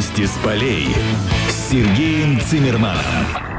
Вести с полей с Сергеем Цимерманом.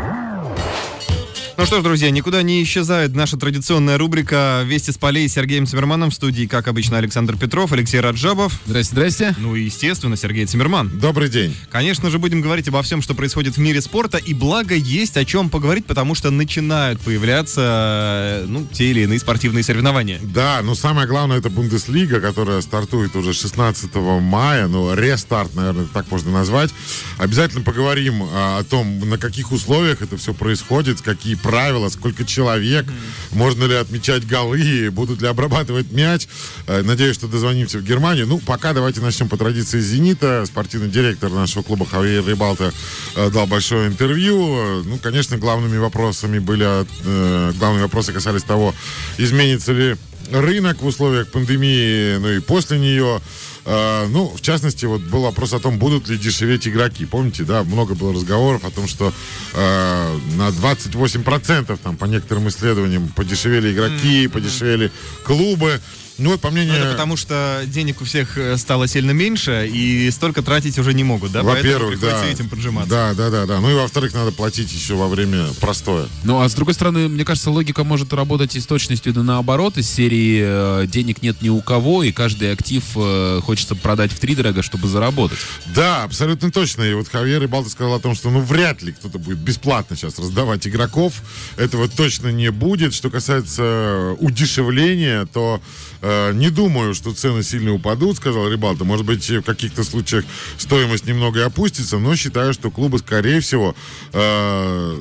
Ну что ж, друзья, никуда не исчезает наша традиционная рубрика «Вести с полей» с Сергеем Цимерманом. В студии, как обычно, Александр Петров, Алексей Раджабов. Здрасте, здрасте. Ну и, естественно, Сергей Цимерман. Добрый день. Конечно же, будем говорить обо всем, что происходит в мире спорта. И благо есть о чем поговорить, потому что начинают появляться, ну, те или иные спортивные соревнования. Да, но самое главное это Бундеслига, которая стартует уже 16 мая, ну, рестарт, наверное, так можно назвать. Обязательно поговорим а, о том, на каких условиях это все происходит, какие правила, сколько человек, mm-hmm. можно ли отмечать голы, будут ли обрабатывать мяч. Э, надеюсь, что дозвонимся в Германию. Ну, пока давайте начнем по традиции «Зенита». Спортивный директор нашего клуба Хавьер Рибалта э, дал большое интервью. Ну, конечно, главными вопросами были, э, главные вопросы касались того, изменится ли рынок в условиях пандемии, ну и после нее. Э, ну, в частности, вот был вопрос о том, будут ли дешеветь игроки. Помните, да, много было разговоров о том, что э, на 28% там по некоторым исследованиям подешевели игроки, mm-hmm. подешевели клубы. Ну, вот, по мнению... Ну, это потому что денег у всех э, стало сильно меньше, и столько тратить уже не могут, да? Во-первых, да. этим поджиматься. Да, да, да, да. Ну и во-вторых, надо платить еще во время простоя. Ну, а с другой стороны, мне кажется, логика может работать и с точностью да наоборот. Из серии э, денег нет ни у кого, и каждый актив э, хочется продать в три дорого, чтобы заработать. Да, абсолютно точно. И вот Хавьер Рибалта сказал о том, что ну вряд ли кто-то будет бесплатно сейчас раздавать игроков. Этого точно не будет. Что касается удешевления, то не думаю, что цены сильно упадут, сказал Рибалта. Может быть, в каких-то случаях стоимость немного и опустится, но считаю, что клубы, скорее всего, э,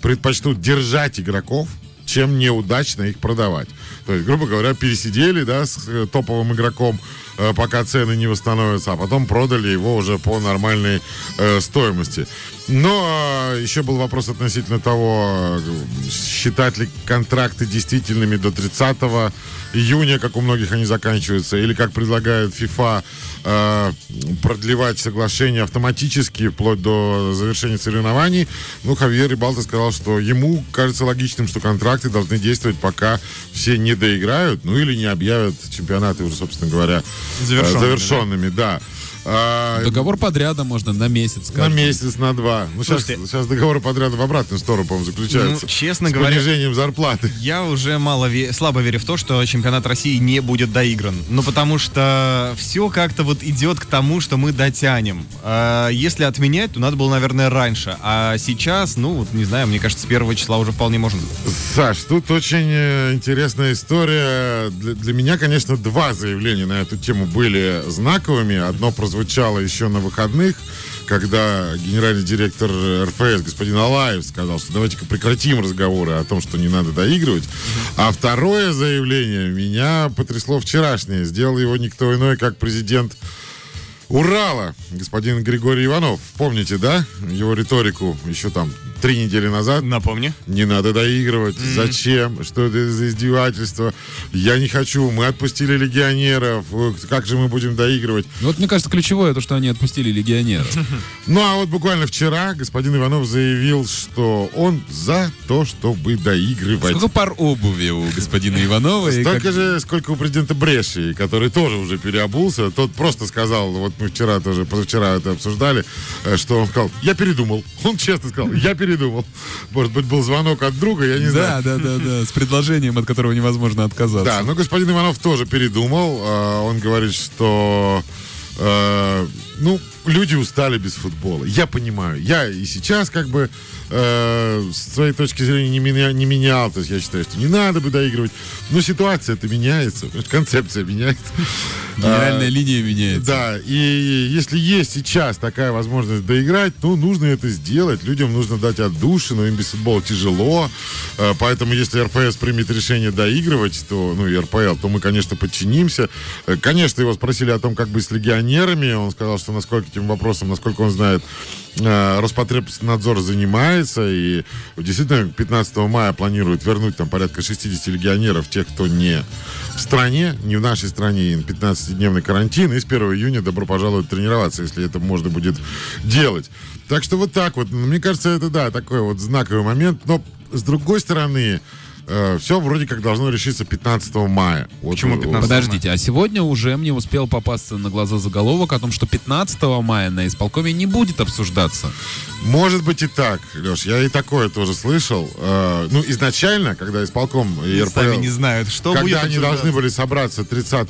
предпочтут держать игроков, чем неудачно их продавать. То есть, грубо говоря, пересидели, да, с э, топовым игроком, э, пока цены не восстановятся, а потом продали его уже по нормальной э, стоимости. Но э, еще был вопрос относительно того, считать ли контракты действительными до 30 июня, как у многих они заканчиваются, или как предлагает FIFA э, продлевать соглашение автоматически вплоть до завершения соревнований. Ну, Хавьер Рибалта сказал, что ему кажется логичным, что контракты должны действовать, пока все не доиграют, ну или не объявят чемпионаты уже, собственно говоря, завершенными, завершенными да. да. А, договор подряда можно на месяц. Скажем. На месяц, на два. Ну, сейчас, сейчас договор подряда в обратную сторону, по-моему, заключается. Ну, честно с говоря... понижением зарплаты. Я уже мало ве... слабо верю в то, что чемпионат России не будет доигран. Ну, потому что все как-то вот идет к тому, что мы дотянем. А если отменять, то надо было, наверное, раньше. А сейчас, ну, вот, не знаю, мне кажется, с первого числа уже вполне можно. Саш, тут очень э, интересная история. Для, для меня, конечно, два заявления на эту тему были знаковыми. Одно про прозвучало еще на выходных, когда генеральный директор РФС господин Алаев сказал, что давайте-ка прекратим разговоры о том, что не надо доигрывать. А второе заявление меня потрясло вчерашнее. Сделал его никто иной, как президент Урала, господин Григорий Иванов. Помните, да? Его риторику еще там три недели назад. Напомни. Не надо доигрывать. Mm-hmm. Зачем? Что это за издевательство? Я не хочу. Мы отпустили легионеров. Как же мы будем доигрывать? Ну, вот мне кажется, ключевое то, что они отпустили легионеров. Ну, а вот буквально вчера господин Иванов заявил, что он за то, чтобы доигрывать. Сколько пар обуви у господина Иванова? Столько же, сколько у президента Бреши, который тоже уже переобулся. Тот просто сказал, вот мы вчера тоже, позавчера это обсуждали, э, что он сказал, я передумал. Он честно сказал, я передумал передумал. Может быть, был звонок от друга, я не знаю. Да, да, да, да, с предложением, от которого невозможно отказаться. Да, но господин Иванов тоже передумал. А, он говорит, что э, ну, люди устали без футбола. Я понимаю. Я и сейчас как бы э, с своей точки зрения не, меня, не менял. То есть я считаю, что не надо бы доигрывать. Но ситуация это меняется. Концепция меняется. Генеральная а, линия меняется. Да. И если есть сейчас такая возможность доиграть, то нужно это сделать. Людям нужно дать отдушину. Им без футбола тяжело. А, поэтому если РФС примет решение доигрывать, то, ну и РПЛ, то мы, конечно, подчинимся. Э, конечно, его спросили о том, как быть с легионерами. Он сказал, что насколько этим вопросом, насколько он знает, э, Роспотребнадзор занимается, и действительно 15 мая планирует вернуть там порядка 60 легионеров, тех, кто не в стране, не в нашей стране, 15-дневный карантин, и с 1 июня добро пожаловать тренироваться, если это можно будет делать. Так что вот так вот. Мне кажется, это, да, такой вот знаковый момент. Но, с другой стороны, все вроде как должно решиться 15 мая. Вот, Почему э, 15? Подождите, а сегодня уже мне успел попасться на глаза заголовок о том, что 15 мая на исполкоме не будет обсуждаться. Может быть и так, Леш, я и такое тоже слышал. Э, ну, изначально, когда исполком и РПЛ... сами не знают, что когда будет они должны были собраться 30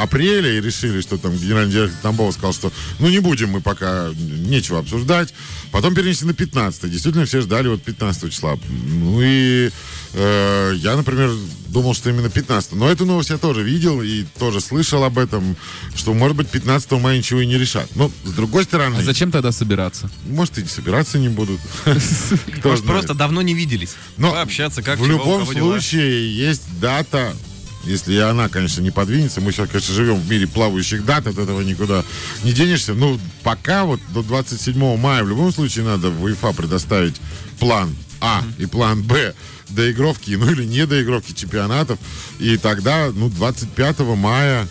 апреля и решили, что там генеральный директор Тамбова сказал, что ну не будем мы пока, нечего обсуждать. Потом перенесли на 15 Действительно, все ждали вот 15 числа. Ну и э, я, например, думал, что именно 15 Но эту новость я тоже видел и тоже слышал об этом, что, может быть, 15 мая ничего и не решат. Но, с другой стороны, А зачем тогда собираться? может, и собираться не будут. Может, просто давно не виделись. Но Пообщаться, как в любом случае есть дата, если и она, конечно, не подвинется. Мы сейчас, конечно, живем в мире плавающих дат, от этого никуда не денешься. Ну, пока вот до 27 мая в любом случае надо в УЕФА предоставить план А и план Б доигровки, ну или не доигровки чемпионатов. И тогда, ну, 25 мая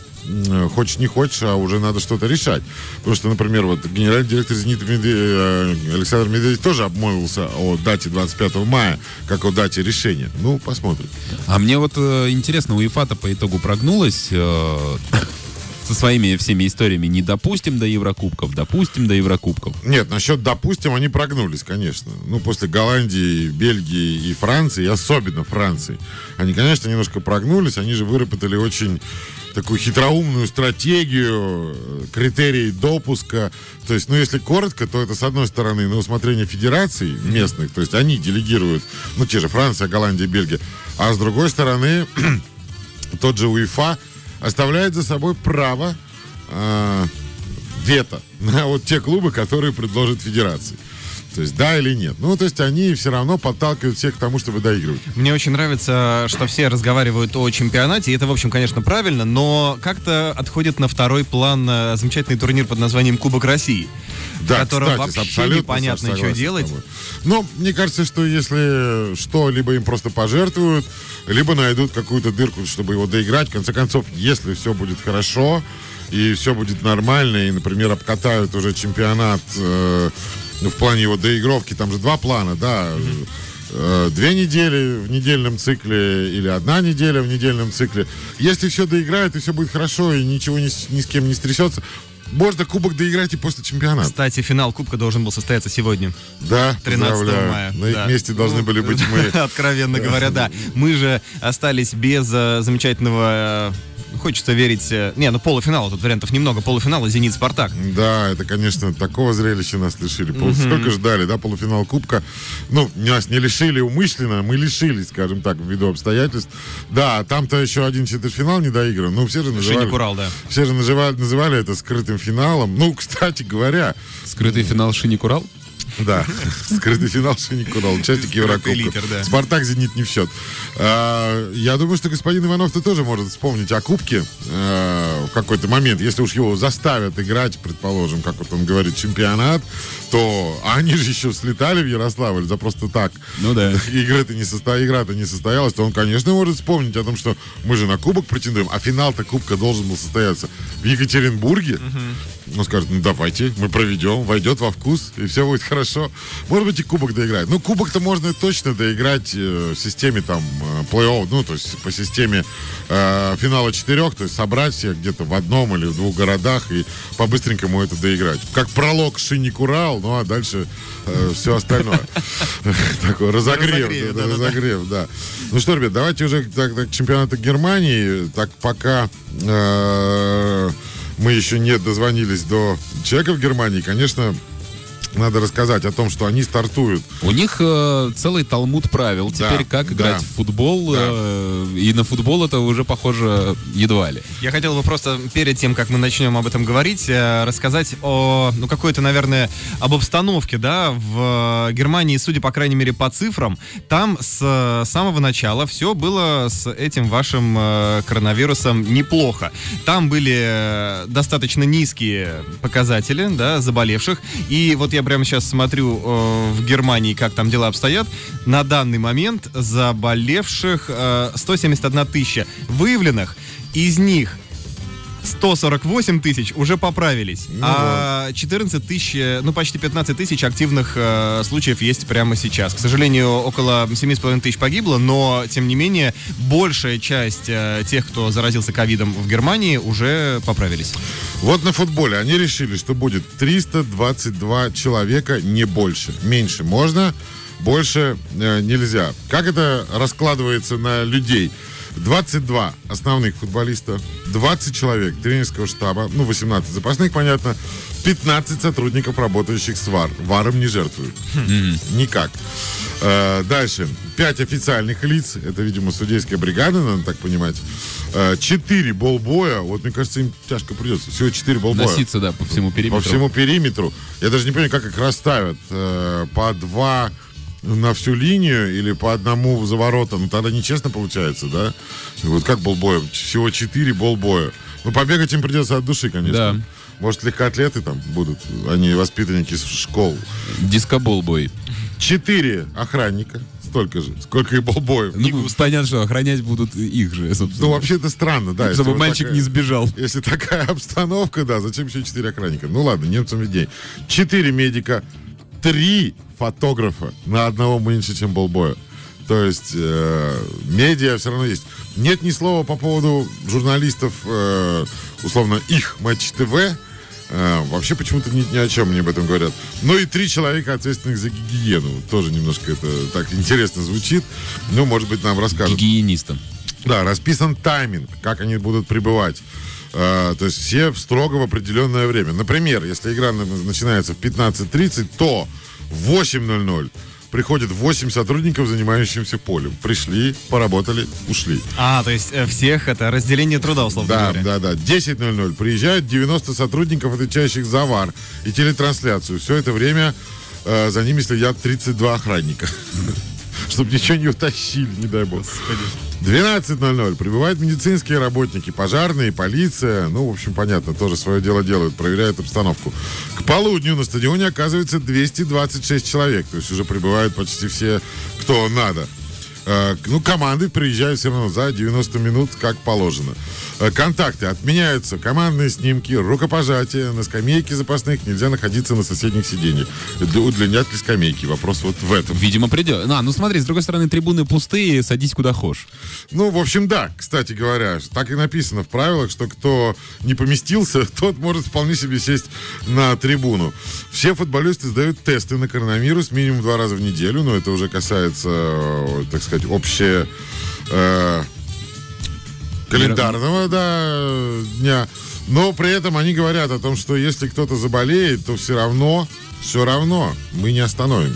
хочешь не хочешь, а уже надо что-то решать. Потому что, например, вот генеральный директор «Зенита» э, Александр Медведев тоже обмолвился о дате 25 мая, как о дате решения. Ну, посмотрим. А мне вот э, интересно, УЕФА-то по итогу прогнулась э, со своими всеми историями. Не допустим до Еврокубков, допустим до Еврокубков. Нет, насчет допустим, они прогнулись, конечно. Ну, после Голландии, Бельгии и Франции, и особенно Франции, они, конечно, немножко прогнулись. Они же выработали очень такую хитроумную стратегию, критерии допуска. То есть, ну, если коротко, то это, с одной стороны, на усмотрение федераций местных, то есть они делегируют, ну, те же Франция, Голландия, Бельгия. А с другой стороны, тот же УЕФА оставляет за собой право э, вето на вот те клубы, которые предложат федерации. То есть да или нет. Ну, то есть они все равно подталкивают всех к тому, чтобы доигрывать. Мне очень нравится, что все разговаривают о чемпионате, и это, в общем, конечно, правильно, но как-то отходит на второй план э, замечательный турнир под названием Кубок России, Да, котором кстати, вообще абсолютно, непонятно, что делать. Но мне кажется, что если что, либо им просто пожертвуют, либо найдут какую-то дырку, чтобы его доиграть. В конце концов, если все будет хорошо, и все будет нормально, и, например, обкатают уже чемпионат э, в плане его доигровки, там же два плана, да, э, две недели в недельном цикле или одна неделя в недельном цикле. Если все доиграют, и все будет хорошо, и ничего ни с, ни с кем не стрясется, можно кубок доиграть и после чемпионата. Кстати, финал Кубка должен был состояться сегодня, Да, 13 поздравляю. мая. На их Да. месте должны Ну, были быть мы. Откровенно говоря, да. Мы же остались без э, замечательного... Хочется верить... э, Не, ну полуфинала, тут вариантов немного. Полуфинала «Зенит-Спартак». Да, это, конечно, такого зрелища нас лишили. Пол- Сколько ждали, да, полуфинал Кубка. Ну, нас не лишили умышленно, мы лишились, скажем так, ввиду обстоятельств. Да, там-то еще один четвертьфинал не доигран. Ну, все же называли... Шинник Урал, да. Все же называли, называли это скрытым финалом. Ну, кстати говоря, Скрытый финал Шиник Урал? Да, скрытый финал Шинник Урал, участник Еврокубка. да. Спартак, Зенит не в счет. А, Я думаю, что господин Иванов-то тоже может вспомнить о Кубке э, в какой-то момент. Если уж его заставят играть, предположим, как вот он говорит, чемпионат, то они же еще слетали в Ярославль за просто так. Ну да. Игры-то не состо... Игра-то не состоялась, то он, конечно, может вспомнить о том, что мы же на Кубок претендуем, а финал-то Кубка должен был состояться в Екатеринбурге. Он скажет, ну давайте, мы проведем, войдет во вкус, и все будет хорошо. Может быть, и Кубок доиграет. Ну, Кубок-то можно точно доиграть э, в системе там э, плей-офф, ну, то есть по системе э, финала четырех, то есть собрать всех где-то в одном или в двух городах и по-быстренькому это доиграть. Как пролог Шинник Урал, ну, а дальше все остальное. Такой разогрев. Разогрев, да. Ну что, ребят, давайте уже к чемпионату Германии. Так пока э, мы еще не дозвонились до человека в Германии, конечно, надо рассказать о том, что они стартуют. У них э, целый талмуд правил. Да, Теперь как да. играть в футбол. Да. э, и на футбол это уже похоже едва ли. Я хотел бы просто перед тем, как мы начнем об этом говорить, э, рассказать о, ну, какой-то, наверное, об обстановке, да, в э, Германии, судя, по крайней мере, по цифрам, там с э, самого начала все было с этим вашим э, коронавирусом неплохо. Там были э, достаточно низкие показатели, да, заболевших, и вот я прямо сейчас смотрю э, в Германии, как там дела обстоят. На данный момент заболевших э, 171 тысяча выявленных, из них 148 тысяч уже поправились, Ну а 14 тысяч, ну почти 15 тысяч активных э, случаев есть прямо сейчас. К сожалению, около 7,5 тысяч погибло, но тем не менее большая часть э, тех, кто заразился ковидом в Германии, уже поправились. Вот на футболе они решили, что будет 322 человека, не больше. Меньше можно, больше э, нельзя. Как это раскладывается на людей? 22 основных футболиста, 20 человек тренерского штаба, ну, 18 запасных, понятно, 15 сотрудников, работающих с ВАР. ВАРом не жертвуют. Никак. Э, Дальше. 5 официальных лиц. Это, видимо, судейская бригада, надо так понимать. 4 болбоя. Вот, мне кажется, им тяжко придется. Всего 4 болбоя. Носиться, да, по всему периметру. По всему периметру. Я даже не понимаю, как их расставят. Э, По два на всю линию или по одному за ворота. Ну, тогда нечестно получается, да? Вот как болбоя? Всего четыре болбоя. Ну, побегать им придется от души, конечно. Да. Может, легкоатлеты там будут, они воспитанники с школ. Дискобол-бой. Четыре охранника, столько же, сколько и болбоев. Ну, понятно, что охранять будут их же, собственно. Ну, вообще это странно, да. Чтобы мальчик такая- не сбежал. Если такая обстановка, да, зачем еще четыре охранника? Ну ладно, немцам видней. Четыре медика, три фотографа на одного меньше, чем болбоя. То есть э, медиа все равно есть. Нет ни слова по поводу журналистов, э, условно, их Матч ТВ. Э, вообще почему-то ни, ни о чем мне об этом говорят. Ну и три человека, ответственных за гигиену. Тоже немножко это так интересно звучит. Ну, может быть, нам расскажут. Гигиенистом. Да, расписан тайминг, как они будут пребывать. Э, то есть все строго в определенное время. Например, если игра на- начинается в 15.30, то в 8.00 приходит 8 сотрудников, занимающихся полем. Пришли, поработали, ушли. А, то есть э, всех это разделение труда, условно Да, говоря. да, да. 10.00 приезжают 90 сотрудников, отвечающих за ВАР и телетрансляцию. Все это время э, за ними следят 32 охранника. Чтобы ничего не утащили, не дай бог. 12.00 прибывают медицинские работники, пожарные, полиция. Ну, в общем, понятно, тоже свое дело делают, проверяют обстановку. К полудню на стадионе оказывается 226 человек. То есть уже прибывают почти все, кто надо. Э, Ну, команды приезжают все равно за 90 минут, как положено. Э, Контакты отменяются, командные снимки, рукопожатия. На скамейке запасных нельзя находиться на соседних сиденьях. Удлинят ли скамейки? Вопрос вот в этом. Видимо, придет. А, ну смотри, с другой стороны, трибуны пустые, садись куда хочешь. Ну, в общем, да, кстати говоря, так и написано в правилах, что кто не поместился, тот может вполне себе сесть на трибуну. Все футболисты сдают тесты на коронавирус минимум два раза в неделю, но это уже касается, э, так сказать, общее э, календарного да, дня. Но при этом они говорят о том, что если кто-то заболеет, то все равно, все равно мы не остановим.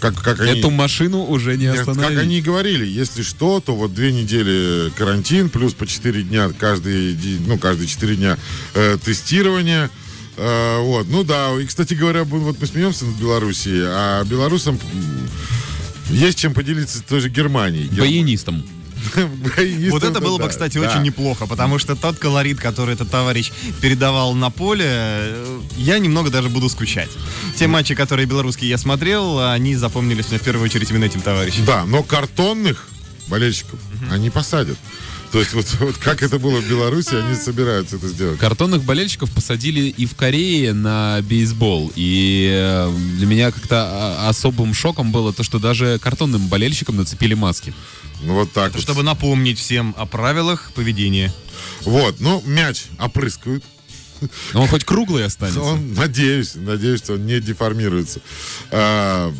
Как, как они... Эту машину уже не остановить. Как они и говорили, если что, то вот две недели карантин, плюс по четыре дня каждый, ну, каждые четыре дня э, тестирование. Э, вот, ну да, и, кстати говоря, вот мы смеемся над Белоруссией, а белорусам есть чем поделиться с той же Германией. Гер- Баянистом. Вот это было бы, кстати, очень неплохо, потому что тот колорит, который этот товарищ передавал на поле, э, я немного даже буду скучать. Те матчи, которые белорусские я смотрел, они запомнились мне в первую очередь именно этим товарищем. Да, но картонных болельщиков они посадят. То есть вот, вот как это было в Беларуси, они собираются это сделать. Картонных болельщиков посадили и в Корее на бейсбол. И э, для меня как-то а, особым шоком было то, что даже картонным болельщикам нацепили маски. Ну вот так вот. Чтобы напомнить всем о правилах поведения. Вот, ну, мяч опрыскают. Но он хоть круглый останется. Он, надеюсь, надеюсь, что он не деформируется. А,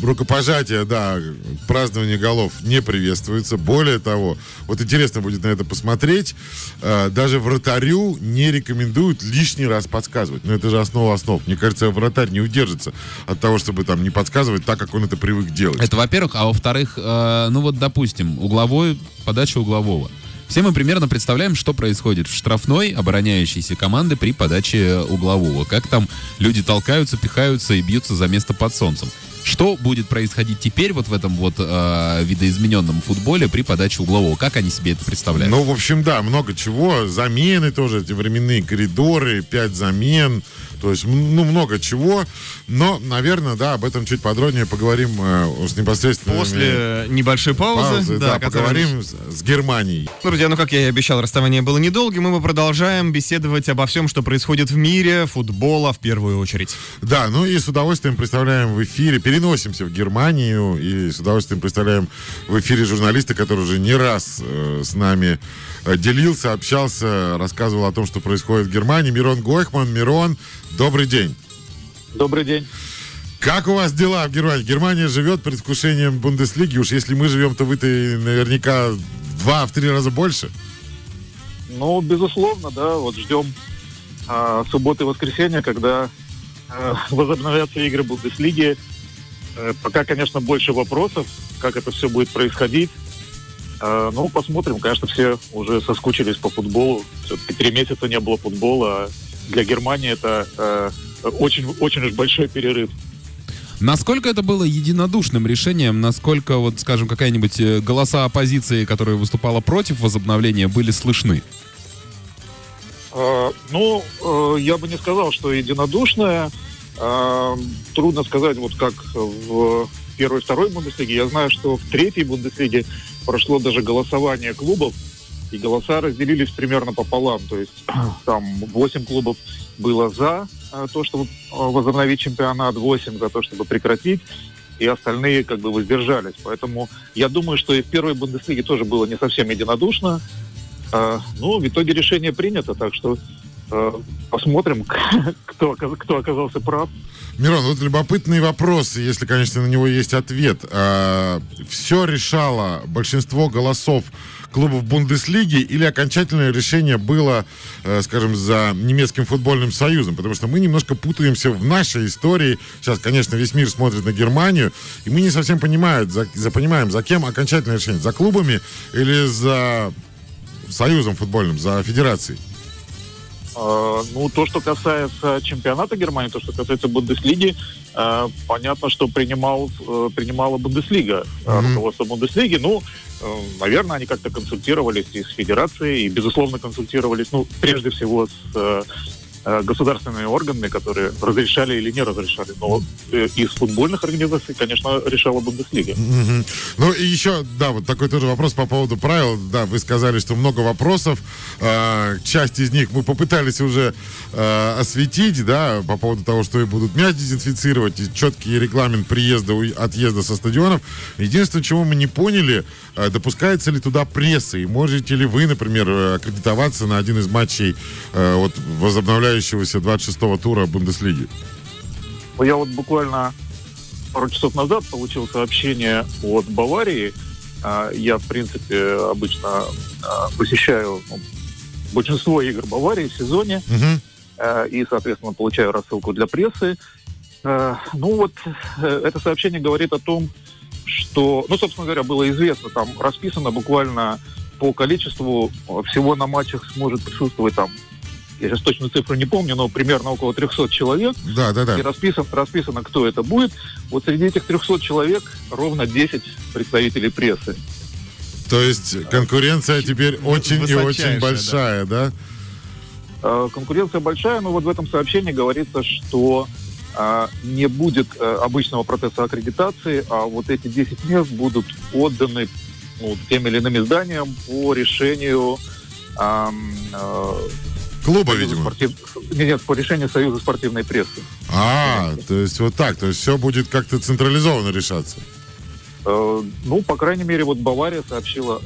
рукопожатие, да, празднование голов не приветствуется. Более того, вот интересно будет на это посмотреть, а, даже вратарю не рекомендуют лишний раз подсказывать. Но это же основа основ. Мне кажется, вратарь не удержится от того, чтобы там не подсказывать так, как он это привык делать. Это во-первых, а во-вторых, э, ну вот, допустим, угловой, подача углового. Все мы примерно представляем, что происходит в штрафной обороняющейся команды при подаче углового. Как там люди толкаются, пихаются и бьются за место под солнцем. Что будет происходить теперь вот в этом вот э, видоизмененном футболе при подаче углового? Как они себе это представляют? Ну, в общем, да, много чего. Замены тоже, эти временные коридоры, пять замен. То есть, ну, много чего. Но, наверное, да, об этом чуть подробнее поговорим э, с непосредственно... После небольшой паузы, паузы, да, которая- поговорим с, с Германией. Друзья, ну как я и обещал, расставание было недолгим, и мы продолжаем беседовать обо всем, что происходит в мире футбола в первую очередь. Да, ну и с удовольствием представляем в эфире, переносимся в Германию и с удовольствием представляем в эфире журналиста, который уже не раз э, с нами э, делился, общался, рассказывал о том, что происходит в Германии. Мирон Гойхман. Мирон, добрый день. Добрый день. Как у вас дела в Германии? Германия живет предвкушением Бундеслиги. Уж если мы живем, то вы-то наверняка в два, в три раза больше. Ну, безусловно, да, вот ждем а, субботы и воскресенья, когда а, возобновятся игры Бундеслиги. Э, пока, конечно, больше вопросов, как это все будет происходить. А, ну, посмотрим. Конечно, все уже соскучились по футболу. Все-таки три месяца не было футбола. а Для Германии это э, очень, очень уж большой перерыв. Насколько это было единодушным решением? Насколько, вот, скажем, какая-нибудь э, голоса оппозиции, которая выступала против возобновления, были слышны? Ну, э, я бы не сказал, что единодушная. А, Трудно сказать, вот как в первой и второй Бундеслиге. Я знаю, что в третьей Бундеслиге прошло даже голосование клубов, и голоса разделились примерно пополам. То есть там 8 клубов было за э, то, чтобы э, возобновить чемпионат, 8 за то, чтобы прекратить, и остальные как бы воздержались. Поэтому я думаю, что и в первой Бундеслиге тоже было не совсем единодушно. А, ну, в итоге решение принято, так что посмотрим, кто, кто оказался прав. Мирон, вот любопытный вопрос, если, конечно, на него есть ответ. все решало большинство голосов клубов Бундеслиги или окончательное решение было, э, скажем, за немецким футбольным союзом? Потому что мы немножко путаемся в нашей истории. Сейчас, конечно, весь мир смотрит на Германию, и мы не совсем понимаем, за, за- понимаем, за кем окончательное решение. За клубами или за союзом футбольным, за федерацией? А, Ну, то, что касается чемпионата Германии, то, что касается Бундеслиги, э, понятно, что принимал, э, принимала Бундеслига, Мгм. руководство Бундеслиги. Ну, э, наверное, они как-то консультировались и с Федерацией, и, безусловно, консультировались, ну, прежде всего, с э, государственными органами, которые разрешали или не разрешали. Но э, из футбольных организаций, конечно, решала Бундеслига. Мгм. Ну и еще, да, вот такой тоже вопрос по поводу правил. Да, вы сказали, что много вопросов. Э, часть из них мы попытались уже э, осветить, да, по поводу того, что и будут мяч дезинфицировать, и четкий регламент приезда, отъезда со стадионов. Единственное, чего мы не поняли, э, допускается ли туда пресса, и можете ли вы, например, э, аккредитоваться на один из матчей вот, возобновляющегося 26-го тура Бундеслиги? Ну, Я вот буквально пару часов назад получил сообщение от Баварии. А, Я, в принципе, обычно а, посещаю ну, большинство игр Баварии в сезоне а, и, соответственно, получаю рассылку для прессы. Ну вот, э, это сообщение говорит о том, что, ну, собственно говоря, было известно, там расписано буквально по количеству э, всего на матчах сможет присутствовать там, я сейчас точную цифру не помню, но примерно около 300 человек. Да, да, да. И расписан, расписано, кто это будет. Вот среди этих 300 человек ровно 10 представителей прессы. То есть конкуренция теперь очень и очень большая, да? Э, Конкуренция большая, но вот в этом сообщении говорится, что э, не будет э, обычного процесса аккредитации, а вот эти 10 мест будут отданы ну, тем или иным изданиям по решению э, Клуба, Союза видимо. спортив- Нет, нет, по решению Союза спортивной прессы. А, то есть вот так, то есть все будет как-то централизованно решаться. Э, Ну, по крайней мере, вот Бавария сообщила,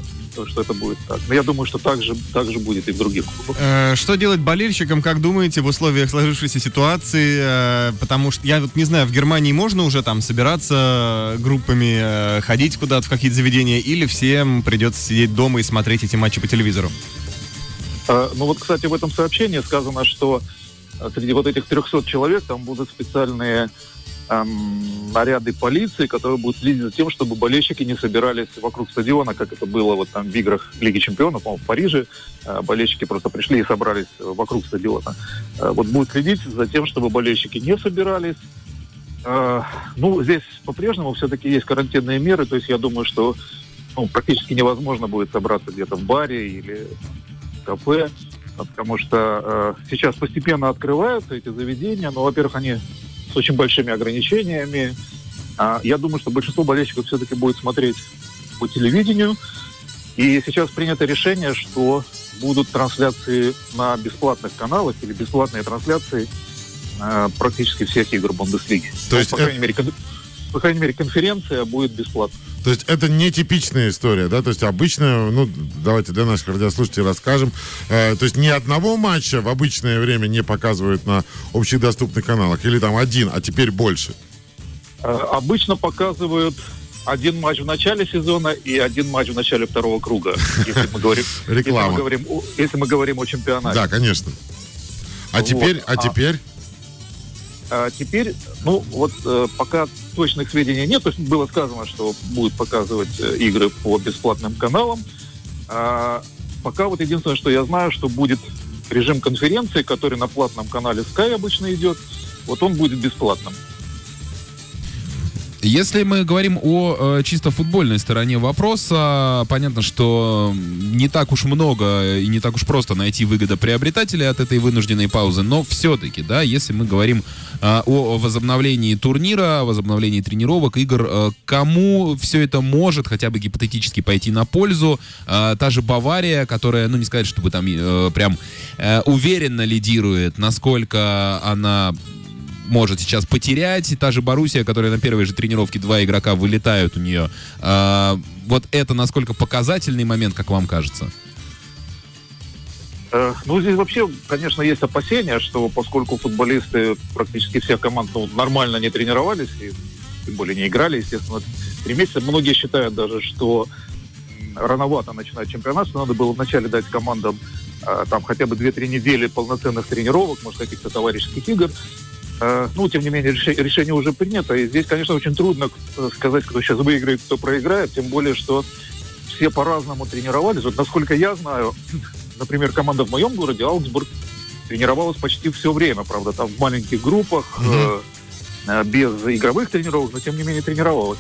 что это будет так. Но я думаю, что так же, так же будет и в других клубах. Э, Что делать болельщикам, как думаете, в условиях сложившейся ситуации? Э, Потому что, я вот не знаю, в Германии можно уже там собираться группами, э, ходить куда-то в какие-то заведения, или всем придется сидеть дома и смотреть эти матчи по телевизору? Э, Ну вот, кстати, в этом сообщении сказано, что э, среди вот этих 300 человек там будут специальные эм, наряды полиции, которые будут следить за тем, чтобы болельщики не собирались вокруг стадиона, как это было вот там в играх Лиги Чемпионов, по-моему, в Париже. Э, Болельщики просто пришли и собрались вокруг стадиона. Вот будет следить за тем, чтобы болельщики не собирались. Ну, здесь по-прежнему все-таки есть карантинные меры, то есть я думаю, что ну, практически невозможно будет собраться где-то в баре или кафе, потому что э, сейчас постепенно открываются эти заведения, но, во-первых, они с очень большими ограничениями. А я думаю, что большинство болельщиков все-таки будет смотреть по телевидению, и сейчас принято решение, что будут трансляции на бесплатных каналах или бесплатные трансляции э, практически всех игр Бундеслиги. То есть по, крайней мере, кон- по крайней мере, конференция будет бесплатной. То есть это не типичная история, да? То есть обычно, ну, давайте для наших радиослушателей расскажем. Э, то есть ни одного матча в обычное время не показывают на общедоступных каналах. Или там один, а теперь больше. Э, обычно показывают один матч в начале сезона и один матч в начале второго круга, если мы говорим, если Реклама. мы говорим, если мы говорим о чемпионате. Да, конечно. А Вот, теперь, а а- теперь? А теперь, ну, вот э, пока точных сведений нет, то есть было сказано, что будут показывать э, игры по бесплатным каналам. А, пока вот единственное, что я знаю, что будет режим конференции, который на платном канале Sky обычно идет, вот он будет бесплатным. Если мы говорим о э, чисто футбольной стороне вопроса, понятно, что не так уж много и не так уж просто найти выгодоприобретателей от этой вынужденной паузы, но все-таки, да, если мы говорим э, о возобновлении турнира, о возобновлении тренировок, игр, э, кому все это может хотя бы гипотетически пойти на пользу? Э, та же Бавария, которая, ну не сказать, чтобы там э, прям э, уверенно лидирует, насколько она может сейчас потерять. И та же Боруссия, которая на первой же тренировке два игрока вылетают у нее. А, вот это насколько показательный момент, как вам кажется? Э, Ну, здесь вообще, конечно, есть опасения, что поскольку футболисты практически всех команд ну, нормально не тренировались, и тем более не играли, естественно, три месяца, многие считают даже, что рановато начинать чемпионат, что надо было вначале дать командам э, там хотя бы 2-3 недели полноценных тренировок, может, каких-то товарищеских игр. Э, Ну, тем не менее, решение уже принято. И здесь, конечно, очень трудно э, сказать, кто сейчас выиграет, кто проиграет, тем более, что все по-разному тренировались. Вот насколько я знаю, например, команда в моем городе, Аугсбург, тренировалась почти все время, правда, там в маленьких группах, э, без игровых тренировок, но тем не менее тренировалась.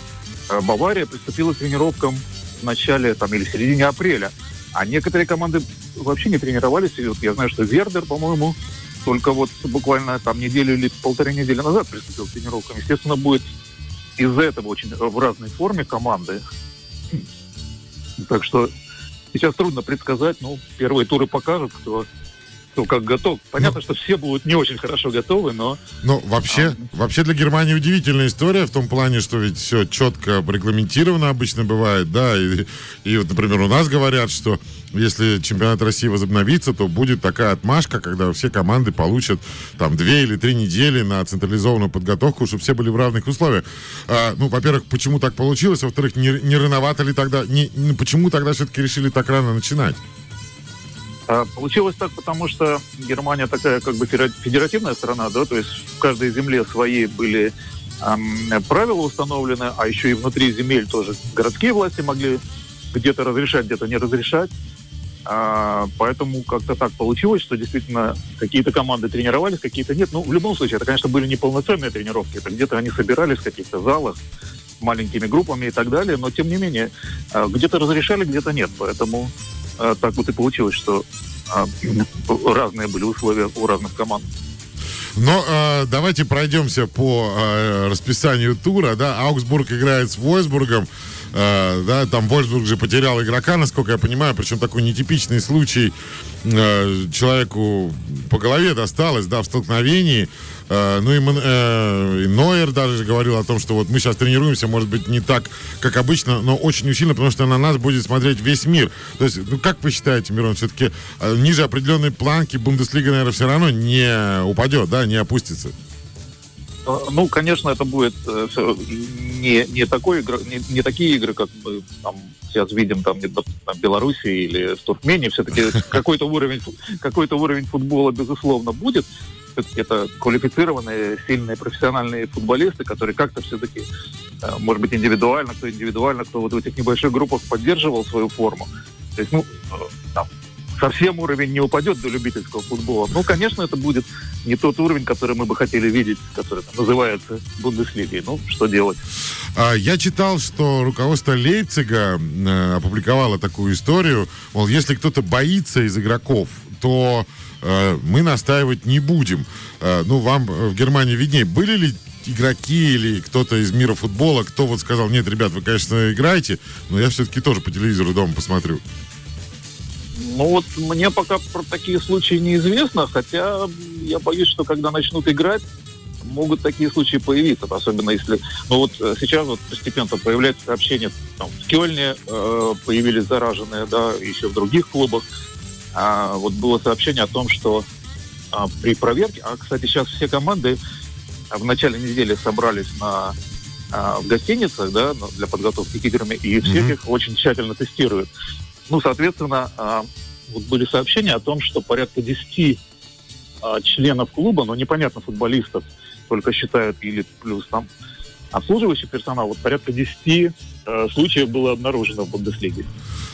Бавария приступила к тренировкам в начале там, или в середине апреля. А некоторые команды вообще не тренировались. И вот я знаю, что Вердер, по-моему, только вот буквально там неделю или полторы недели назад приступил к тренировкам. Естественно, будет из-за этого очень в разной форме команды. Так что сейчас трудно предсказать, ну, первые туры покажут, кто, кто как готов. Понятно, что все будут не очень хорошо готовы, но Ну, вообще, вообще для Германии удивительная история в том плане, что ведь все четко регламентировано обычно бывает, да, и, и вот, например, у нас говорят, что если чемпионат России возобновится, то будет такая отмашка, когда все команды получат там две или три недели на централизованную подготовку, чтобы все были в равных условиях. А, ну, во-первых, почему так получилось, во-вторых, не, не рановато ли тогда, не, ну, почему тогда все-таки решили так рано начинать? А, Получилось так, потому что Германия такая как бы федера- федеративная страна, да, то есть в каждой земле свои были ам, правила установлены, а еще и внутри земель тоже городские власти могли где-то разрешать, где-то не разрешать. А, поэтому как-то так получилось, что действительно какие-то команды тренировались, какие-то нет. Ну, в любом случае, это, конечно, были неполноценные тренировки. Это где-то они собирались в каких-то залах маленькими группами и так далее, но тем не менее, а, где-то разрешали, где-то нет. Поэтому так вот и получилось, что а, разные были условия у разных команд. Но э, давайте пройдемся по э, расписанию тура. Да, Аугсбург играет с Вольсбургом. Э, да, там Вольсбург же потерял игрока, насколько я понимаю, причем такой нетипичный случай. Э, человеку по голове досталось, да, в столкновении. Э, ну и, э, и Нойер даже говорил о том, что вот мы сейчас тренируемся, может быть, не так, как обычно, но очень усиленно, потому что на нас будет смотреть весь мир. То есть, ну как вы считаете, Мирон, все-таки э, ниже определенной планки Бундеслига, наверное, все равно не упадет, да, не опустится? Ну, конечно, это будет не, не, такой игр, не, не такие игры, как мы там сейчас видим там, в Беларуси или в Туркмении. Все-таки какой-то уровень, какой-то уровень футбола, безусловно, будет. Все-таки это квалифицированные, сильные, профессиональные футболисты, которые как-то все-таки, э, может быть, индивидуально, кто индивидуально, кто вот в этих небольших группах поддерживал свою форму. То есть, ну, э, там, совсем уровень не упадет до любительского футбола. Ну, конечно, это будет не тот уровень, который мы бы хотели видеть, который там, называется Бундеслигой. Ну, что делать? А, Я читал, что руководство Лейпцига э, опубликовало такую историю, мол, если кто-то боится из игроков, то мы настаивать не будем. Э, ну, вам э, в Германии виднее, были ли игроки или кто-то из мира футбола, кто вот сказал, нет, ребят, вы, конечно, играете, но я все-таки тоже по телевизору дома посмотрю. Ну вот мне пока про такие случаи неизвестно, хотя я боюсь, что когда начнут играть, могут такие случаи появиться, особенно если... Ну вот э, сейчас вот постепенно появляется сообщение, там, в Кёльне э, появились зараженные, да, еще в других клубах. А, вот было сообщение о том, что а, при проверке, а, кстати, сейчас все команды а, в начале недели собрались на а, в гостиницах, да, на- для подготовки к играм, и всех Мгм. их очень тщательно тестируют. Ну, соответственно, а, вот были сообщения о том, что порядка 10 а, членов клуба, но непонятно футболистов, только считают или плюс там обслуживающий персонал, вот порядка 10 э, случаев было обнаружено в Бундеслиге.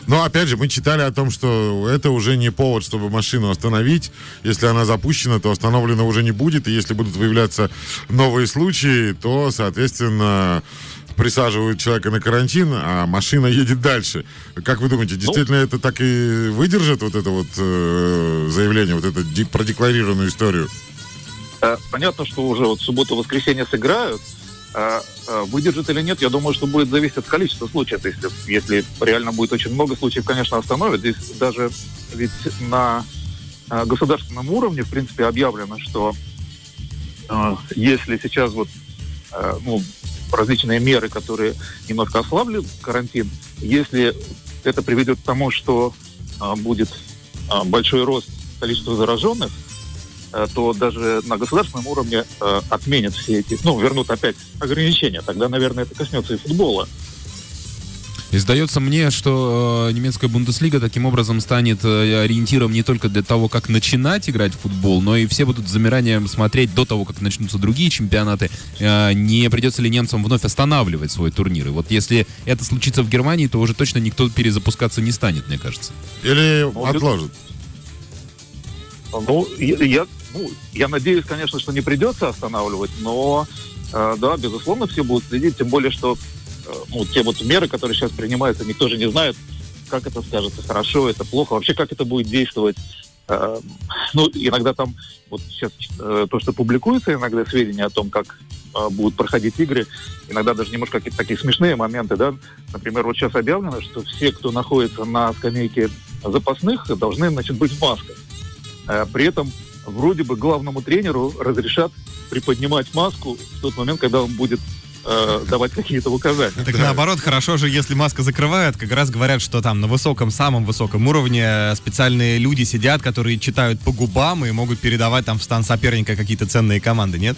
Но, опять же, мы читали о том, что это уже не повод, чтобы машину остановить. Если она запущена, то остановлена уже не будет. И если будут выявляться новые случаи, то, соответственно, присаживают человека на карантин, а машина едет дальше. Как вы думаете, действительно это так и выдержит вот это вот э, заявление, вот эту продекларированную историю? Э, Понятно, что уже вот субботу-воскресенье сыграют. А, а, Выдержит или нет, я думаю, что будет зависеть от количества случаев. Если, если реально будет очень много случаев, конечно, остановят. Здесь даже ведь на а, государственном уровне, в принципе, объявлено, что если сейчас вот ну, различные меры, которые немножко ослабли карантин, если это приведет к тому, что будет большой рост количества зараженных, э, то даже на государственном уровне э, отменят все эти, ну, вернут опять ограничения. Тогда, наверное, это коснется и футбола. И сдается мне, что э, немецкая Бундеслига таким образом станет э, ориентиром не только для того, как начинать играть в футбол, но и все будут с замиранием смотреть до того, как начнутся другие чемпионаты, э, не придется ли немцам вновь останавливать свой турнир. И вот если это случится в Германии, то уже точно никто перезапускаться не станет, мне кажется. Или отложат? Ну, я, я- ну, я надеюсь, конечно, что не придется останавливать, но, э, да, безусловно, все будут следить, тем более, что э, ну, те вот меры, которые сейчас принимаются, никто же не знает, как это скажется, хорошо, это плохо, вообще как это будет действовать. Э, ну, иногда там, вот сейчас то, что публикуется, иногда сведения о том, как будут проходить игры, иногда даже немножко какие-то такие смешные моменты, да. Например, вот сейчас объявлено, что все, кто находится на скамейке запасных, должны, значит, быть в масках. Э, При этом вроде бы главному тренеру разрешат приподнимать маску в тот момент, когда он будет э, давать какие-то указания. Так наоборот, хорошо же, если маска закрывает, как раз говорят, что там на высоком, самом высоком уровне специальные люди сидят, которые читают по губам и могут передавать там в стан соперника какие-то ценные команды, нет?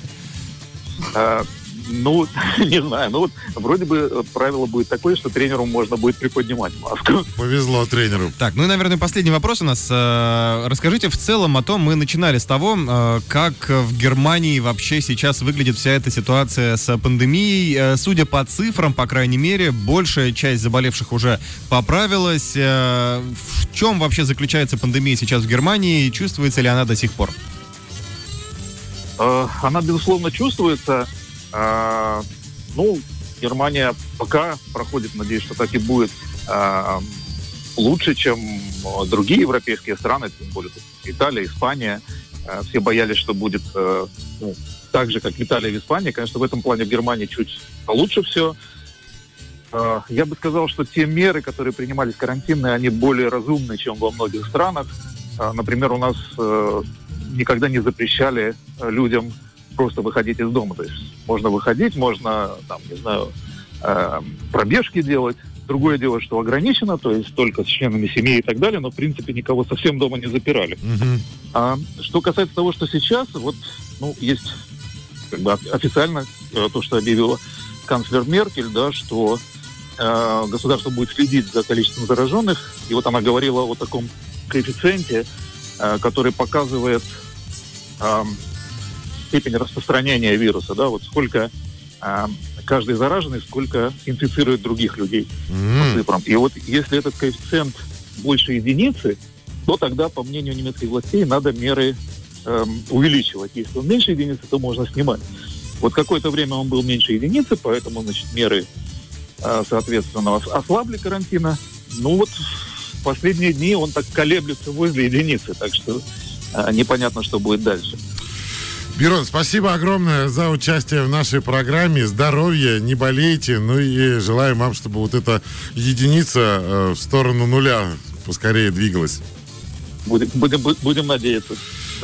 Ну, не знаю. Ну вот вроде бы э, правило будет такое, что тренеру можно будет приподнимать маску. Повезло тренеру. Так, ну и, наверное, последний вопрос у нас. Э, Расскажите в целом о том, мы начинали с того, э, как в Германии вообще сейчас выглядит вся эта ситуация с пандемией. Судя по цифрам, по крайней мере, большая часть заболевших уже поправилась. В чем вообще заключается пандемия сейчас в Германии? Чувствуется ли она до сих пор? Она, безусловно, чувствуется. Э, Ну, Германия пока проходит, надеюсь, что так и будет, э, лучше, чем э, другие европейские страны, тем более Италия, Испания. Все боялись, что будет ну, так же, как в Италии и в Испании. Конечно, в этом плане в Германии чуть получше все. Я бы сказал, что те меры, которые принимались карантинные, они более разумные, чем во многих странах. Например, у нас э, никогда не запрещали э, людям просто выходить из дома. То есть можно выходить, можно, там, не знаю, э, пробежки делать. Другое дело, что ограничено, то есть только с членами семьи и так далее, но, в принципе, никого совсем дома не запирали. Мгм. А что касается того, что сейчас, вот, ну, есть как бы оф- официально э, то, что объявила канцлер Меркель, да, что э, государство будет следить за количеством зараженных. И вот она говорила о таком коэффициенте, э, который показывает эм, степень распространения вируса, да, вот сколько эм, каждый зараженный, сколько инфицирует других людей по М. цифрам. И вот если этот коэффициент больше единицы, то тогда, по мнению немецких властей, надо меры эм, увеличивать. Если он меньше единицы, то можно снимать. Вот какое-то время он был меньше единицы, поэтому, значит, меры, э, соответственно, ос- ослабли карантина. Ну вот в последние дни он так колеблется возле единицы, так что э, непонятно, что будет дальше. Бирон, спасибо огромное за участие в нашей программе. Здоровья, не болейте. Ну и желаем вам, чтобы вот эта единица э, в сторону нуля поскорее двигалась. Будем, будем, будем надеяться.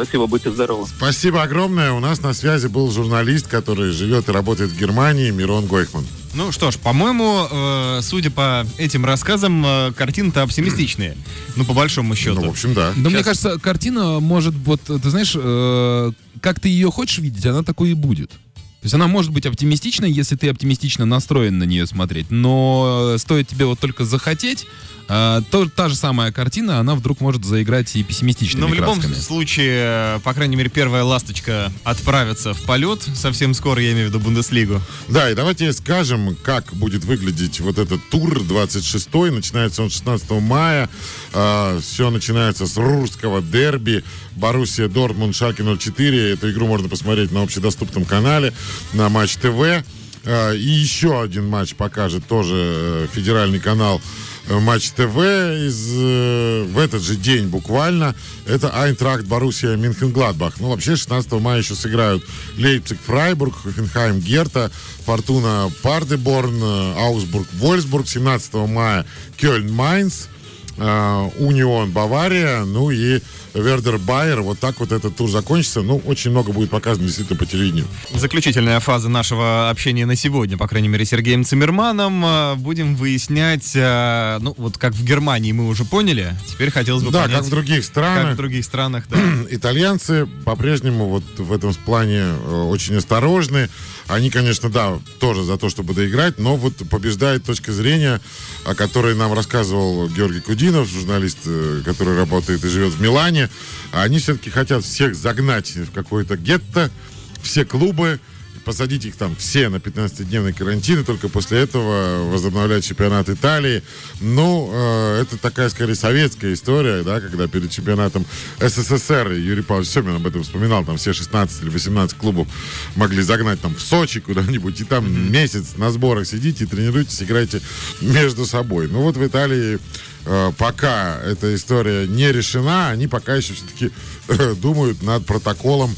Спасибо, будьте здоровы. Спасибо огромное. У нас на связи был журналист, который живет и работает в Германии, Мирон Гойхман. Ну что ж, по-моему, э, судя по этим рассказам, э, картины-то оптимистичные. Ну, по большому счету. Ну, в общем, да. Мне Сейчас. кажется, картина может, вот, ты знаешь, э, как ты ее хочешь видеть, она такой и будет. То есть она может быть оптимистичной, если ты оптимистично настроен на нее смотреть, но стоит тебе вот только захотеть, э, то та же самая картина, она вдруг может заиграть и пессимистичными Но в любом красками. случае, по крайней мере, первая ласточка отправится в полет совсем скоро, я имею в виду Бундеслигу. Да, и давайте скажем, как будет выглядеть вот этот тур 26-й. Начинается он 16 мая. все начинается с русского дерби. Боруссия Дортмунд Шальке 04. Эту игру можно посмотреть на общедоступном канале на Матч ТВ. А, и еще один матч покажет тоже э, федеральный канал Матч ТВ из, э, в этот же день буквально. Это Айнтрахт Боруссия Мюнхен-Гладбах. Ну, вообще, 16 мая еще сыграют Лейпциг Фрайбург, Хофенхайм Герта, Фортуна Пардеборн, э, Аусбург Вольсбург. 17 мая Кёльн Майнц, э, Унион Бавария, ну и Вердер Байер. Вот так вот этот тур закончится. Ну, очень много будет показано действительно по телевидению. Заключительная фаза нашего общения на сегодня, по крайней мере, с Сергеем Циммерманом. Э, Будем выяснять, э, ну, вот как в Германии мы уже поняли, теперь хотелось бы Да, понять, как в других как странах. в других странах, да. итальянцы по-прежнему вот в этом плане э, очень осторожны. Они, конечно, да, тоже за то, чтобы доиграть, но вот побеждает точка зрения, о которой нам рассказывал Георгий Кудинов, журналист, э, который работает и живет в Милане. Они все-таки хотят всех загнать в какое-то гетто, все клубы, посадить их там все на 15-дневный карантин, и только после этого возобновлять чемпионат Италии. Ну, э, это такая, скорее, советская история, да, когда перед чемпионатом СССР, Юрий Павлович Семин об этом вспоминал, там все 16 или 18 клубов могли загнать там в Сочи куда-нибудь, и там месяц на сборах сидите, тренируйтесь, играйте между собой. Ну, вот в Италии э, пока эта история не решена, они пока еще все-таки э, думают над протоколом,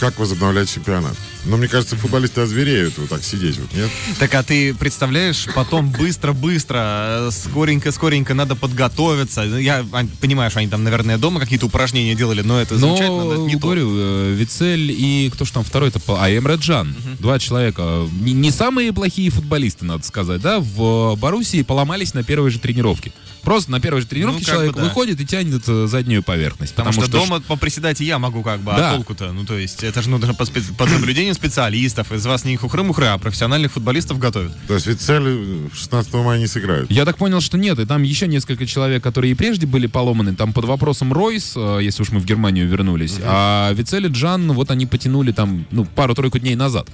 как возобновлять чемпионат. Но мне кажется, футболисты озвереют вот так сидеть, вот нет? Так, а ты представляешь, потом быстро-быстро, э, скоренько-скоренько надо подготовиться. Я а, понимаю, что они там, наверное, дома какие-то упражнения делали, но это замечательно, но это Но, не то. говорю, э, Вицель и кто же там второй-то? А, Эмре Джан. Два человека. Не, не самые плохие футболисты, надо сказать, да? В Боруссии поломались на первой же тренировке. Просто на первой же тренировке Ну, человек бы да. выходит и тянет э, заднюю поверхность. Потому, что, дома поприседать и я могу как бы, Да. а толку-то? Ну, то есть, это же нужно под, спе- под наблюдением специалистов. Из вас не хухры-мухры, а профессиональных футболистов готовят. То есть ведь цели 16 мая не сыграют. Я так понял, что нет. И там еще несколько человек, которые и прежде были поломаны. Там под вопросом Ройс, э, если уж мы в Германию вернулись. А Вицель и Джан, вот они потянули там, ну, пару-тройку дней назад.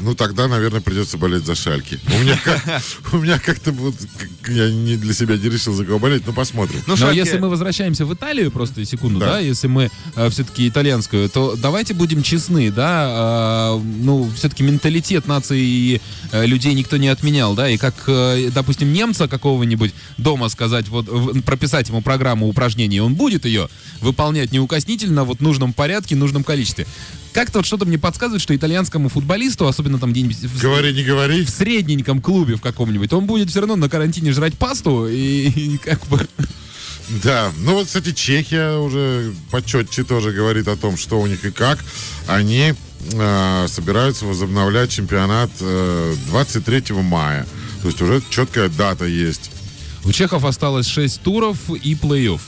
Ну, тогда, наверное, придется болеть за шальки. У меня, как- у меня как-то вот, как- я не для себя не решил за кого болеть, но посмотрим. Ну, Но Шальке- если мы возвращаемся в Италию, просто секунду, да, Да. если мы все-таки итальянскую, то давайте будем честны, да, э, ну, все-таки менталитет нации и э, людей никто не отменял, да, и как, э, допустим, немца какого-нибудь дома сказать, вот, в- прописать ему программу упражнений, он будет ее выполнять неукоснительно, вот, в нужном порядке, в нужном количестве. Как-то вот что-то мне подсказывает, что итальянскому футболисту, особенно там где-нибудь в- Говори, не говори. в средненьком клубе в каком-нибудь, он будет все равно на карантине жрать пасту и, и как бы... Да, ну вот, кстати, Чехия уже почетче тоже говорит о том, что у них и как. Они э, собираются возобновлять чемпионат э, 23 мая. То есть уже четкая дата есть. У чехов осталось 6 туров и плей-офф.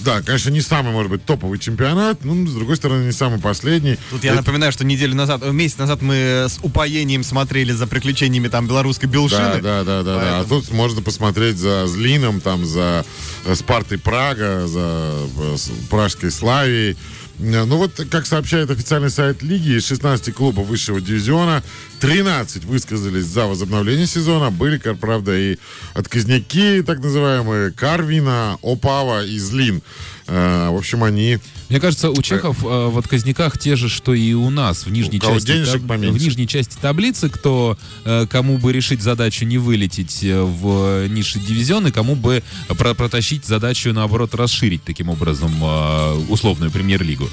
Да, конечно, не самый, может быть, топовый чемпионат, но, с другой стороны, не самый последний. Тут я Это- напоминаю, что неделю назад, э, месяц назад мы с упоением смотрели за приключениями там белорусской Белшины. Да, да, да, да, да. А Поэтому- тут можно посмотреть за Злином, там, за э, Спартой Прага, за э, Пражской Славией. Ну вот, как сообщает официальный сайт лиги, из 16 клубов высшего дивизиона 13 высказались за возобновление сезона. Были, как правда, и отказники, так называемые, Карвина, Опава и Злин. Э, В общем, они... Мне кажется, у чехов э, в отказниках те же, что и у нас в нижней У части поменьше. в нижней части таблицы, кто э, кому бы решить задачу не вылететь в низший дивизион и кому бы про- протащить задачу наоборот расширить таким образом э, условную премьер-лигу.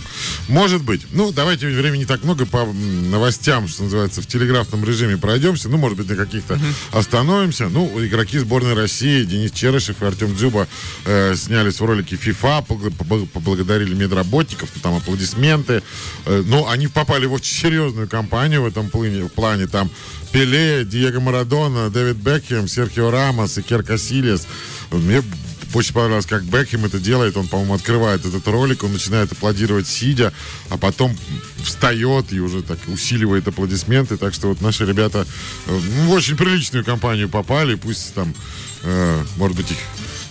Может быть. Ну, давайте, времени не так много, по новостям, что называется, в телеграфном режиме пройдемся. Ну, может быть, на каких-то остановимся. Ну, игроки сборной России, Денис Черышев и Артем Дзюба э, снялись в ролике FIFA, поблагодарили медработников, ну, там аплодисменты. Э, ну, они попали в очень серьезную компанию в этом плане. В плане там Пеле, Диего Марадона, Дэвид Бекхем, Серхио Рамос и Кер Касильес. Мне очень понравилось, как Бекхем это делает. Он, по-моему, открывает этот ролик, он начинает аплодировать сидя, а потом встает и уже так усиливает аплодисменты. Так что вот наши ребята э, в очень приличную компанию попали. Пусть там, э, может быть, их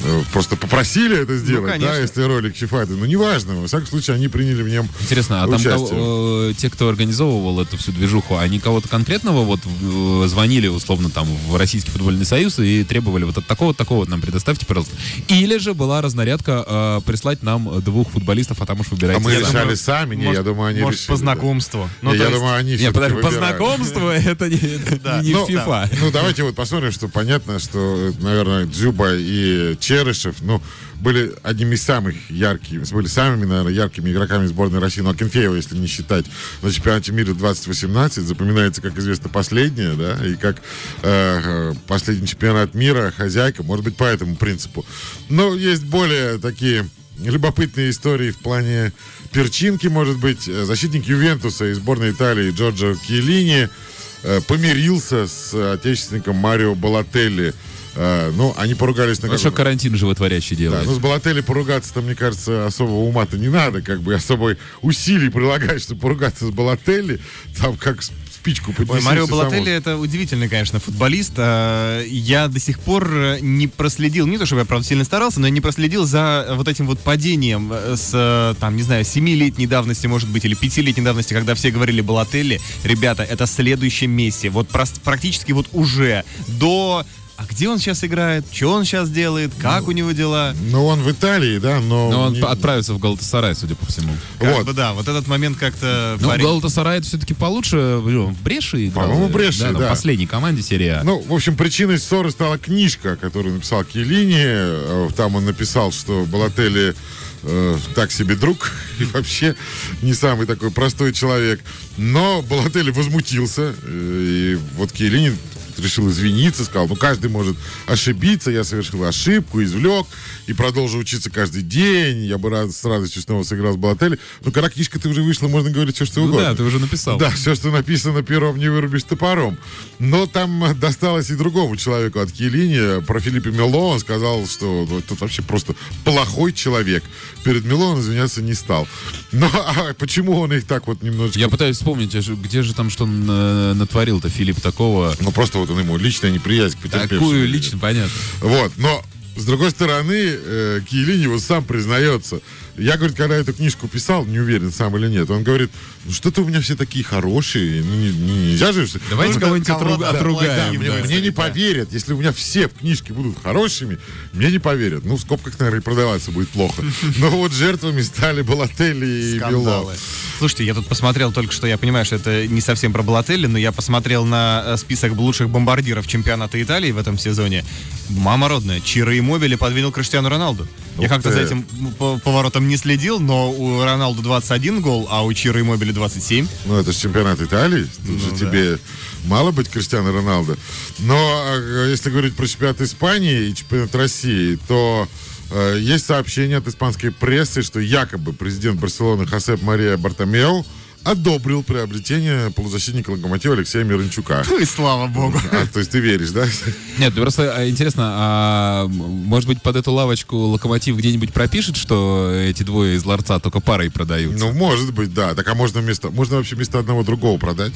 э, просто попросили это сделать, да, конечно. если ролик Чифайда. Но неважно, во всяком случае, они приняли в нем Интересно, а там участие. кого- э, те, кто организовывал эту всю движуху, они кого-то конкретного вот э, звонили условно там в Российский футбольный союз и требовали вот от такого такого вот нам предоставьте, пожалуйста. Или же была разнарядка э, прислать нам двух футболистов, а там уж выбирайте. А мы решали думаю, сами. Не, может- я думаю, они может, решили, по да. знакомству. Ну, Не, то я есть- думаю, они Нет, подожди, по знакомству это не, это Да. не Ну, FIFA. Ну, давайте вот посмотрим, что понятно, что, наверное, Дзюба и Черышев, ну, были одними из самых ярких, были самыми, наверное, яркими игроками сборной России, ну, Акинфеева, если не считать, на чемпионате мира 2018, запоминается, как известно, последняя, да, и как э, э, последний чемпионат мира, хозяйка, может быть, по этому принципу. Но есть более такие любопытные истории в плане перчинки, может быть, защитник Ювентуса из сборной Италии Джорджо Киелини э, помирился с отечественником Марио Балателли. Э, Ну, они поругались на Ну, что карантин животворящий да, делает. ну с Балателли поругаться-то, мне кажется, особого ума-то не надо, как бы особой усилий прилагать, чтобы поругаться с Балателли, там как с- спичку Ой, поднеси. Марио Балотелли это удивительный, конечно, футболист. А, Я до сих пор э, не проследил, не то чтобы я, правда, сильно старался, но я не проследил за вот этим вот падением э, с, э, там, не знаю, 7-летней давности, может быть, или 5-летней давности, когда все говорили Балотелли. Ребята, это следующее Месси. Вот практически вот уже до... А где он сейчас играет? Что он сейчас делает? Как у него дела? Ну, он в Италии, да, но... Но он не- отправится в Галатасарай, судя по всему. Как Вот. бы, да, вот этот момент как-то... Ну, парень- Галатасарай это все-таки получше. блин, В Бреши играл. По-моему, в Бреши, да. В последней команде серии А. Ну, в общем, причиной ссоры стала книжка, которую написал Киелини. Э, Там он написал, что Балателли э, так себе друг и вообще не самый такой простой человек. Но Балателли возмутился. э, И вот Киелини решил извиниться, сказал, ну каждый может ошибиться, я совершил ошибку, извлек и продолжу учиться каждый день, я бы рад, с радостью снова сыграл с Балателли. Но когда книжка-то уже вышла, можно говорить все, что Ну угодно. да, ты уже написал. Да, все, что написано пером, не вырубишь топором. Но там э, досталось и другому человеку от Киелини. Про Филиппа Мело он сказал, что ну, тут вообще просто плохой человек. Перед Мело он извиняться не стал. Но а почему он их так вот немножечко... Я пытаюсь вспомнить, а где же там что э, натворил-то, Филипп, такого? Ну, просто вот он ему личная неприязнь к потерпевшему. Такую лично, понятно. Вот, но с другой стороны, э, Киелини вот сам признается. Я, говорит, когда эту книжку писал, не уверен, сам или нет, он говорит, ну что-то у меня все такие хорошие, ну, не- не- нельзя же... Давайте Ну, кого-нибудь отруг- да, отругаем. мне, да. мне не поверят, если у меня все в книжке будут хорошими, мне не поверят. Ну, в скобках, наверное, и продаваться будет плохо. Но вот жертвами стали Балателли и. Скандалы. Слушайте, я тут посмотрел только что, я понимаю, что это не совсем про Балотелли, но я посмотрел на э, список лучших бомбардиров чемпионата Италии в этом сезоне. Мама родная, Чиро Иммобили подвинул Криштиану Роналду. Я как-то за этим по- поворотом не следил, но у Роналду 21 гол, а у Чиро Иммобили 27. Ну, это же чемпионат Италии. Тут же да. тебе мало быть Криштиану Роналдо. Но а, если говорить про чемпионат Испании и чемпионат России, то э, есть сообщение от испанской прессы, что якобы президент Барселоны Хосеп Мария Бартомео одобрил приобретение полузащитника локомотива Алексея Мирончука. Ну и слава богу. А, то есть ты веришь, да? Нет, просто а, интересно, а может быть под эту лавочку Локомотив где-нибудь пропишет, что эти двое из ларца только парой продаются? Ну, может быть, да. Так а можно вместо, можно вообще вместо одного другого продать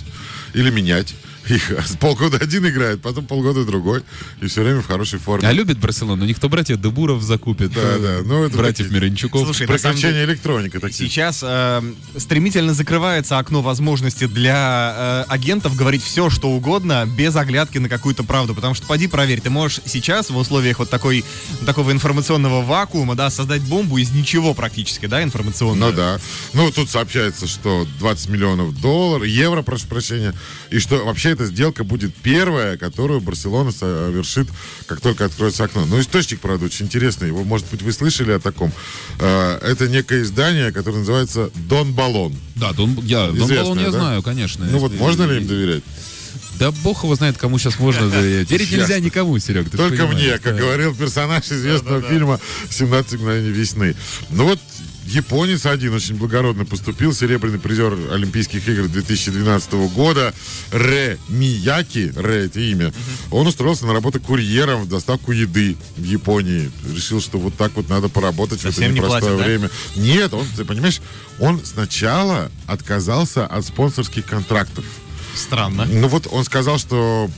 или менять. Их полгода один играет, потом полгода другой. И все время в хорошей форме. А любит Барселону? У них то братьев Дебуров закупит, Да, да, ну, это братьев такие- Мирончуков. Слушай, Приключения электроника такие. Сейчас э, стремительно закрывается окно возможности для э, агентов говорить все, что угодно, без оглядки на какую-то правду. Потому что, поди проверь, ты можешь сейчас в условиях вот такой, такого информационного вакуума, да, создать бомбу из ничего практически, да, информационную. Ну да. Ну, тут сообщается, что 20 миллионов долларов, евро, прошу прощения, и что вообще эта сделка будет первая, которую Барселона совершит, как только откроется окно. Ну, источник, правда, очень интересный. Его, может быть, вы слышали о таком. Э, Это некое издание, которое называется «Дон Баллон». Да, Дон, я, Дон Баллон я да? знаю, конечно. Ну вот можно ли им доверять? Да бог его знает, кому сейчас можно доверять. Верить нельзя никому, Серег. ты ж Только мне, как говорил персонаж известного фильма «17 мгновений весны». Ну вот японец один очень благородно поступил, серебряный призер Олимпийских игр 2012 года, Ре Мияки, Ре это имя, он устроился на работу курьером в доставку еды в Японии. Решил, что вот так вот надо поработать в это Совсем не непростое платят, да? время. Нет, он, ты понимаешь, он сначала отказался от спонсорских контрактов. Странно. Ну вот он сказал, что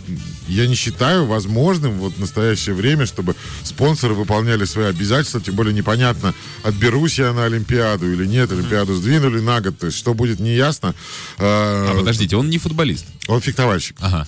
я не считаю возможным вот в настоящее время, чтобы спонсоры выполняли свои обязательства, тем более непонятно, отберусь я на Олимпиаду или нет, Олимпиаду сдвинули на год, то есть что будет неясно. А, Э, подождите, он не футболист. Он фехтовальщик. Ага.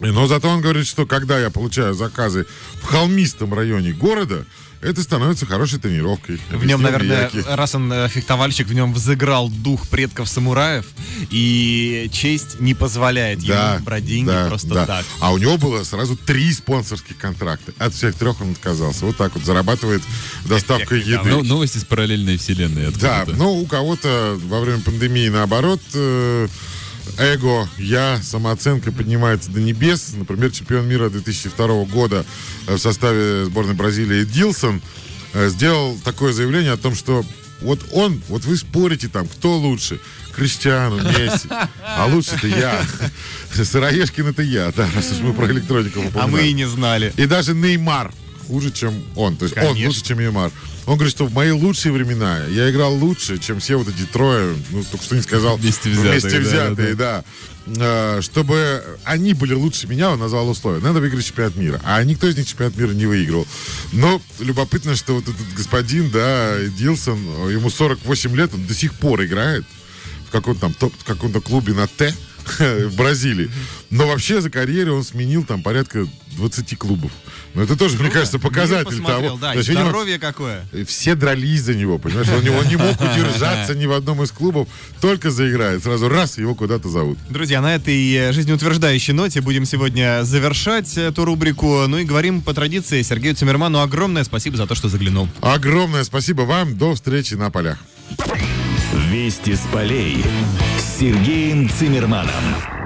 Но зато он говорит, что когда я получаю заказы в холмистом районе города, это становится хорошей тренировкой. В нем, наверное, Мияки. раз он э, фехтовальщик, в нем взыграл дух предков самураев, и честь не позволяет ему брать деньги да, просто да. так. А у него было сразу три спонсорских контракта. От всех трех он отказался. Вот так вот зарабатывает доставкой еды. Ну, новости с параллельной вселенной. Да, но у кого-то во время пандемии наоборот э, эго, я, самооценка поднимается до небес. Например, чемпион мира 2002 года э, в составе сборной Бразилии Дилсон э, сделал такое заявление о том, что вот он, вот вы спорите там, кто лучше, Криштиану, Месси, а лучше-то я. Сыроежкин это я, да, раз уж мы про электронику А мы и не знали. И даже Неймар хуже, чем он. То есть он Конечно. лучше, чем Неймар. Он говорит, что в мои лучшие времена я играл лучше, чем все вот эти трое, ну, только что не сказал, Вместе взятые, вместе да, взятые, да. Э, Чтобы они были лучше меня, он назвал условия. Надо выиграть чемпионат мира. А никто из них чемпионат мира не выиграл. Но любопытно, что вот этот господин, да, Дилсон, ему 48 лет, он до сих пор играет в каком-то там топ, в каком-то клубе на Т в Бразилии. Но вообще за карьеру он сменил там порядка 20 клубов. Но это тоже, мне кажется, показатель того. Да, То есть, видимо, здоровье какое. все дрались за него, понимаешь? Он, он не мог удержаться ни в одном из клубов, только заиграет. Сразу раз, его куда-то зовут. Друзья, на этой э, жизнеутверждающей ноте будем сегодня завершать эту рубрику. Ну и говорим по традиции Сергею Цимерману огромное спасибо за то, что заглянул. Огромное спасибо вам. До встречи на полях. Вести с полей с Сергеем Цимерманом.